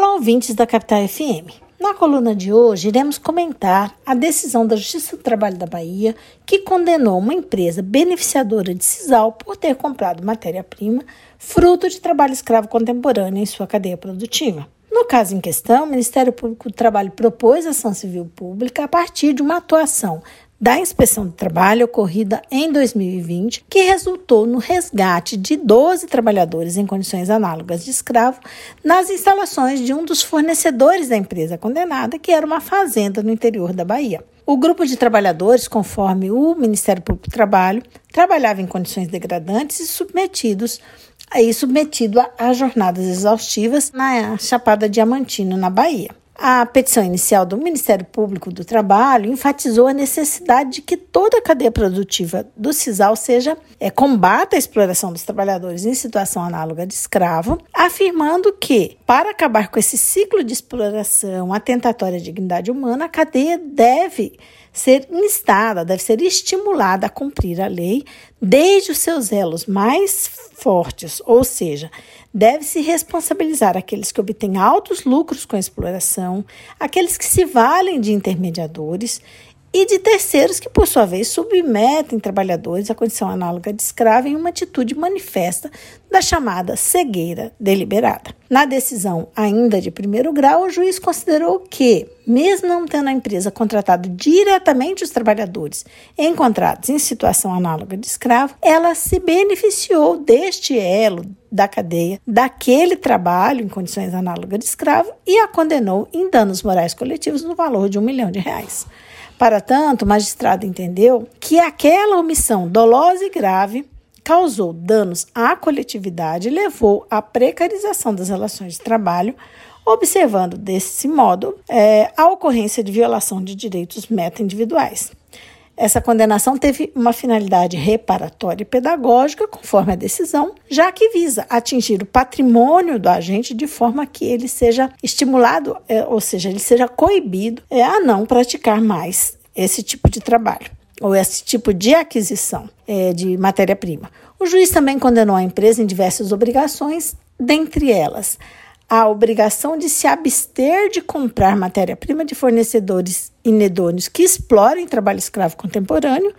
Olá, ouvintes da Capital FM. Na coluna de hoje, iremos comentar a decisão da Justiça do Trabalho da Bahia que condenou uma empresa beneficiadora de Cisal por ter comprado matéria-prima fruto de trabalho escravo contemporâneo em sua cadeia produtiva. No caso em questão, o Ministério Público do Trabalho propôs ação civil pública a partir de uma atuação da Inspeção do Trabalho ocorrida em 2020, que resultou no resgate de 12 trabalhadores em condições análogas de escravo nas instalações de um dos fornecedores da empresa condenada, que era uma fazenda no interior da Bahia. O grupo de trabalhadores, conforme o Ministério Público do Trabalho, trabalhava em condições degradantes e submetidos submetido a, a jornadas exaustivas na Chapada Diamantina, na Bahia. A petição inicial do Ministério Público do Trabalho enfatizou a necessidade de que toda a cadeia produtiva do CISAL seja é, combata a exploração dos trabalhadores em situação análoga de escravo, afirmando que, para acabar com esse ciclo de exploração atentatória à dignidade humana, a cadeia deve ser instada, deve ser estimulada a cumprir a lei desde os seus elos mais fortes, ou seja, deve-se responsabilizar aqueles que obtêm altos lucros com a exploração, aqueles que se valem de intermediadores e de terceiros que, por sua vez, submetem trabalhadores à condição análoga de escravo em uma atitude manifesta da chamada cegueira deliberada. Na decisão ainda de primeiro grau, o juiz considerou que, mesmo não tendo a empresa contratado diretamente os trabalhadores encontrados em situação análoga de escravo, ela se beneficiou deste elo da cadeia daquele trabalho em condições análogas de escravo e a condenou em danos morais coletivos no valor de um milhão de reais. Para tanto, o magistrado entendeu que aquela omissão dolosa e grave causou danos à coletividade e levou à precarização das relações de trabalho, observando desse modo é, a ocorrência de violação de direitos meta-individuais. Essa condenação teve uma finalidade reparatória e pedagógica, conforme a decisão, já que visa atingir o patrimônio do agente de forma que ele seja estimulado, é, ou seja, ele seja coibido é, a não praticar mais esse tipo de trabalho ou esse tipo de aquisição é, de matéria-prima. O juiz também condenou a empresa em diversas obrigações, dentre elas a obrigação de se abster de comprar matéria-prima de fornecedores inedôneos que explorem trabalho escravo contemporâneo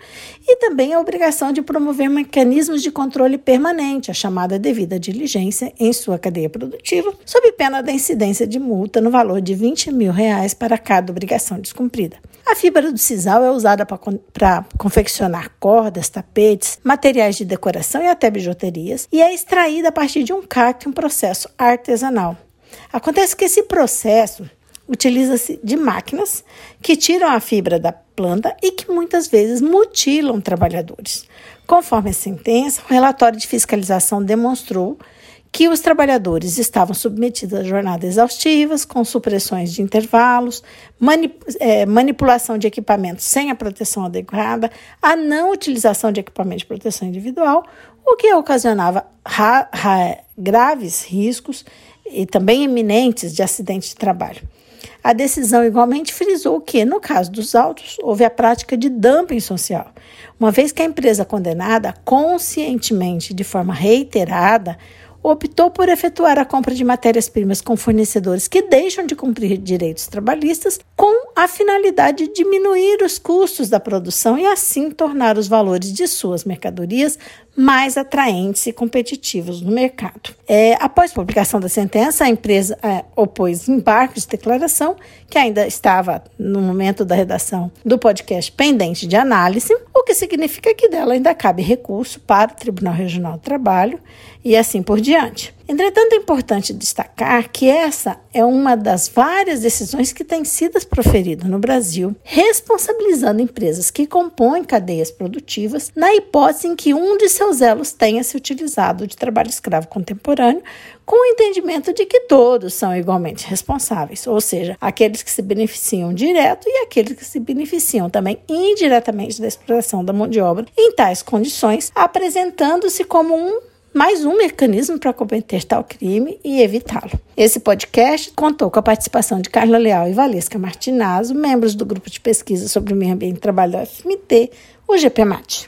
e também a obrigação de promover mecanismos de controle permanente, a chamada devida diligência, em sua cadeia produtiva, sob pena da incidência de multa no valor de 20 mil reais para cada obrigação descumprida. A fibra do sisal é usada para confeccionar cordas, tapetes, materiais de decoração e até bijuterias e é extraída a partir de um cacto, um processo artesanal. Acontece que esse processo utiliza-se de máquinas que tiram a fibra da planta e que muitas vezes mutilam trabalhadores. Conforme a sentença, o relatório de fiscalização demonstrou que os trabalhadores estavam submetidos a jornadas exaustivas, com supressões de intervalos, é, manipulação de equipamentos sem a proteção adequada, a não utilização de equipamento de proteção individual, o que ocasionava graves riscos e também iminentes de acidente de trabalho. A decisão igualmente frisou que, no caso dos autos, houve a prática de dumping social, uma vez que a empresa condenada, conscientemente, de forma reiterada, optou por efetuar a compra de matérias-primas com fornecedores que deixam de cumprir direitos trabalhistas com a finalidade de diminuir os custos da produção e assim tornar os valores de suas mercadorias mais atraentes e competitivos no mercado. É, após publicação da sentença, a empresa é, opôs embarque de declaração, que ainda estava no momento da redação do podcast pendente de análise, o que significa que dela ainda cabe recurso para o Tribunal Regional do Trabalho e assim por diante. Entretanto, é importante destacar que essa é uma das várias decisões que têm sido proferidas no Brasil, responsabilizando empresas que compõem cadeias produtivas na hipótese em que um de seus elos tenha se utilizado de trabalho escravo contemporâneo, com o entendimento de que todos são igualmente responsáveis, ou seja, aqueles que se beneficiam direto e aqueles que se beneficiam também indiretamente da exploração da mão de obra em tais condições, apresentando-se como um mais um mecanismo para cometer tal crime e evitá-lo. Esse podcast contou com a participação de Carla Leal e Valesca Martinazzo, membros do grupo de pesquisa sobre o meio ambiente e trabalho da FMT, o GPMAT.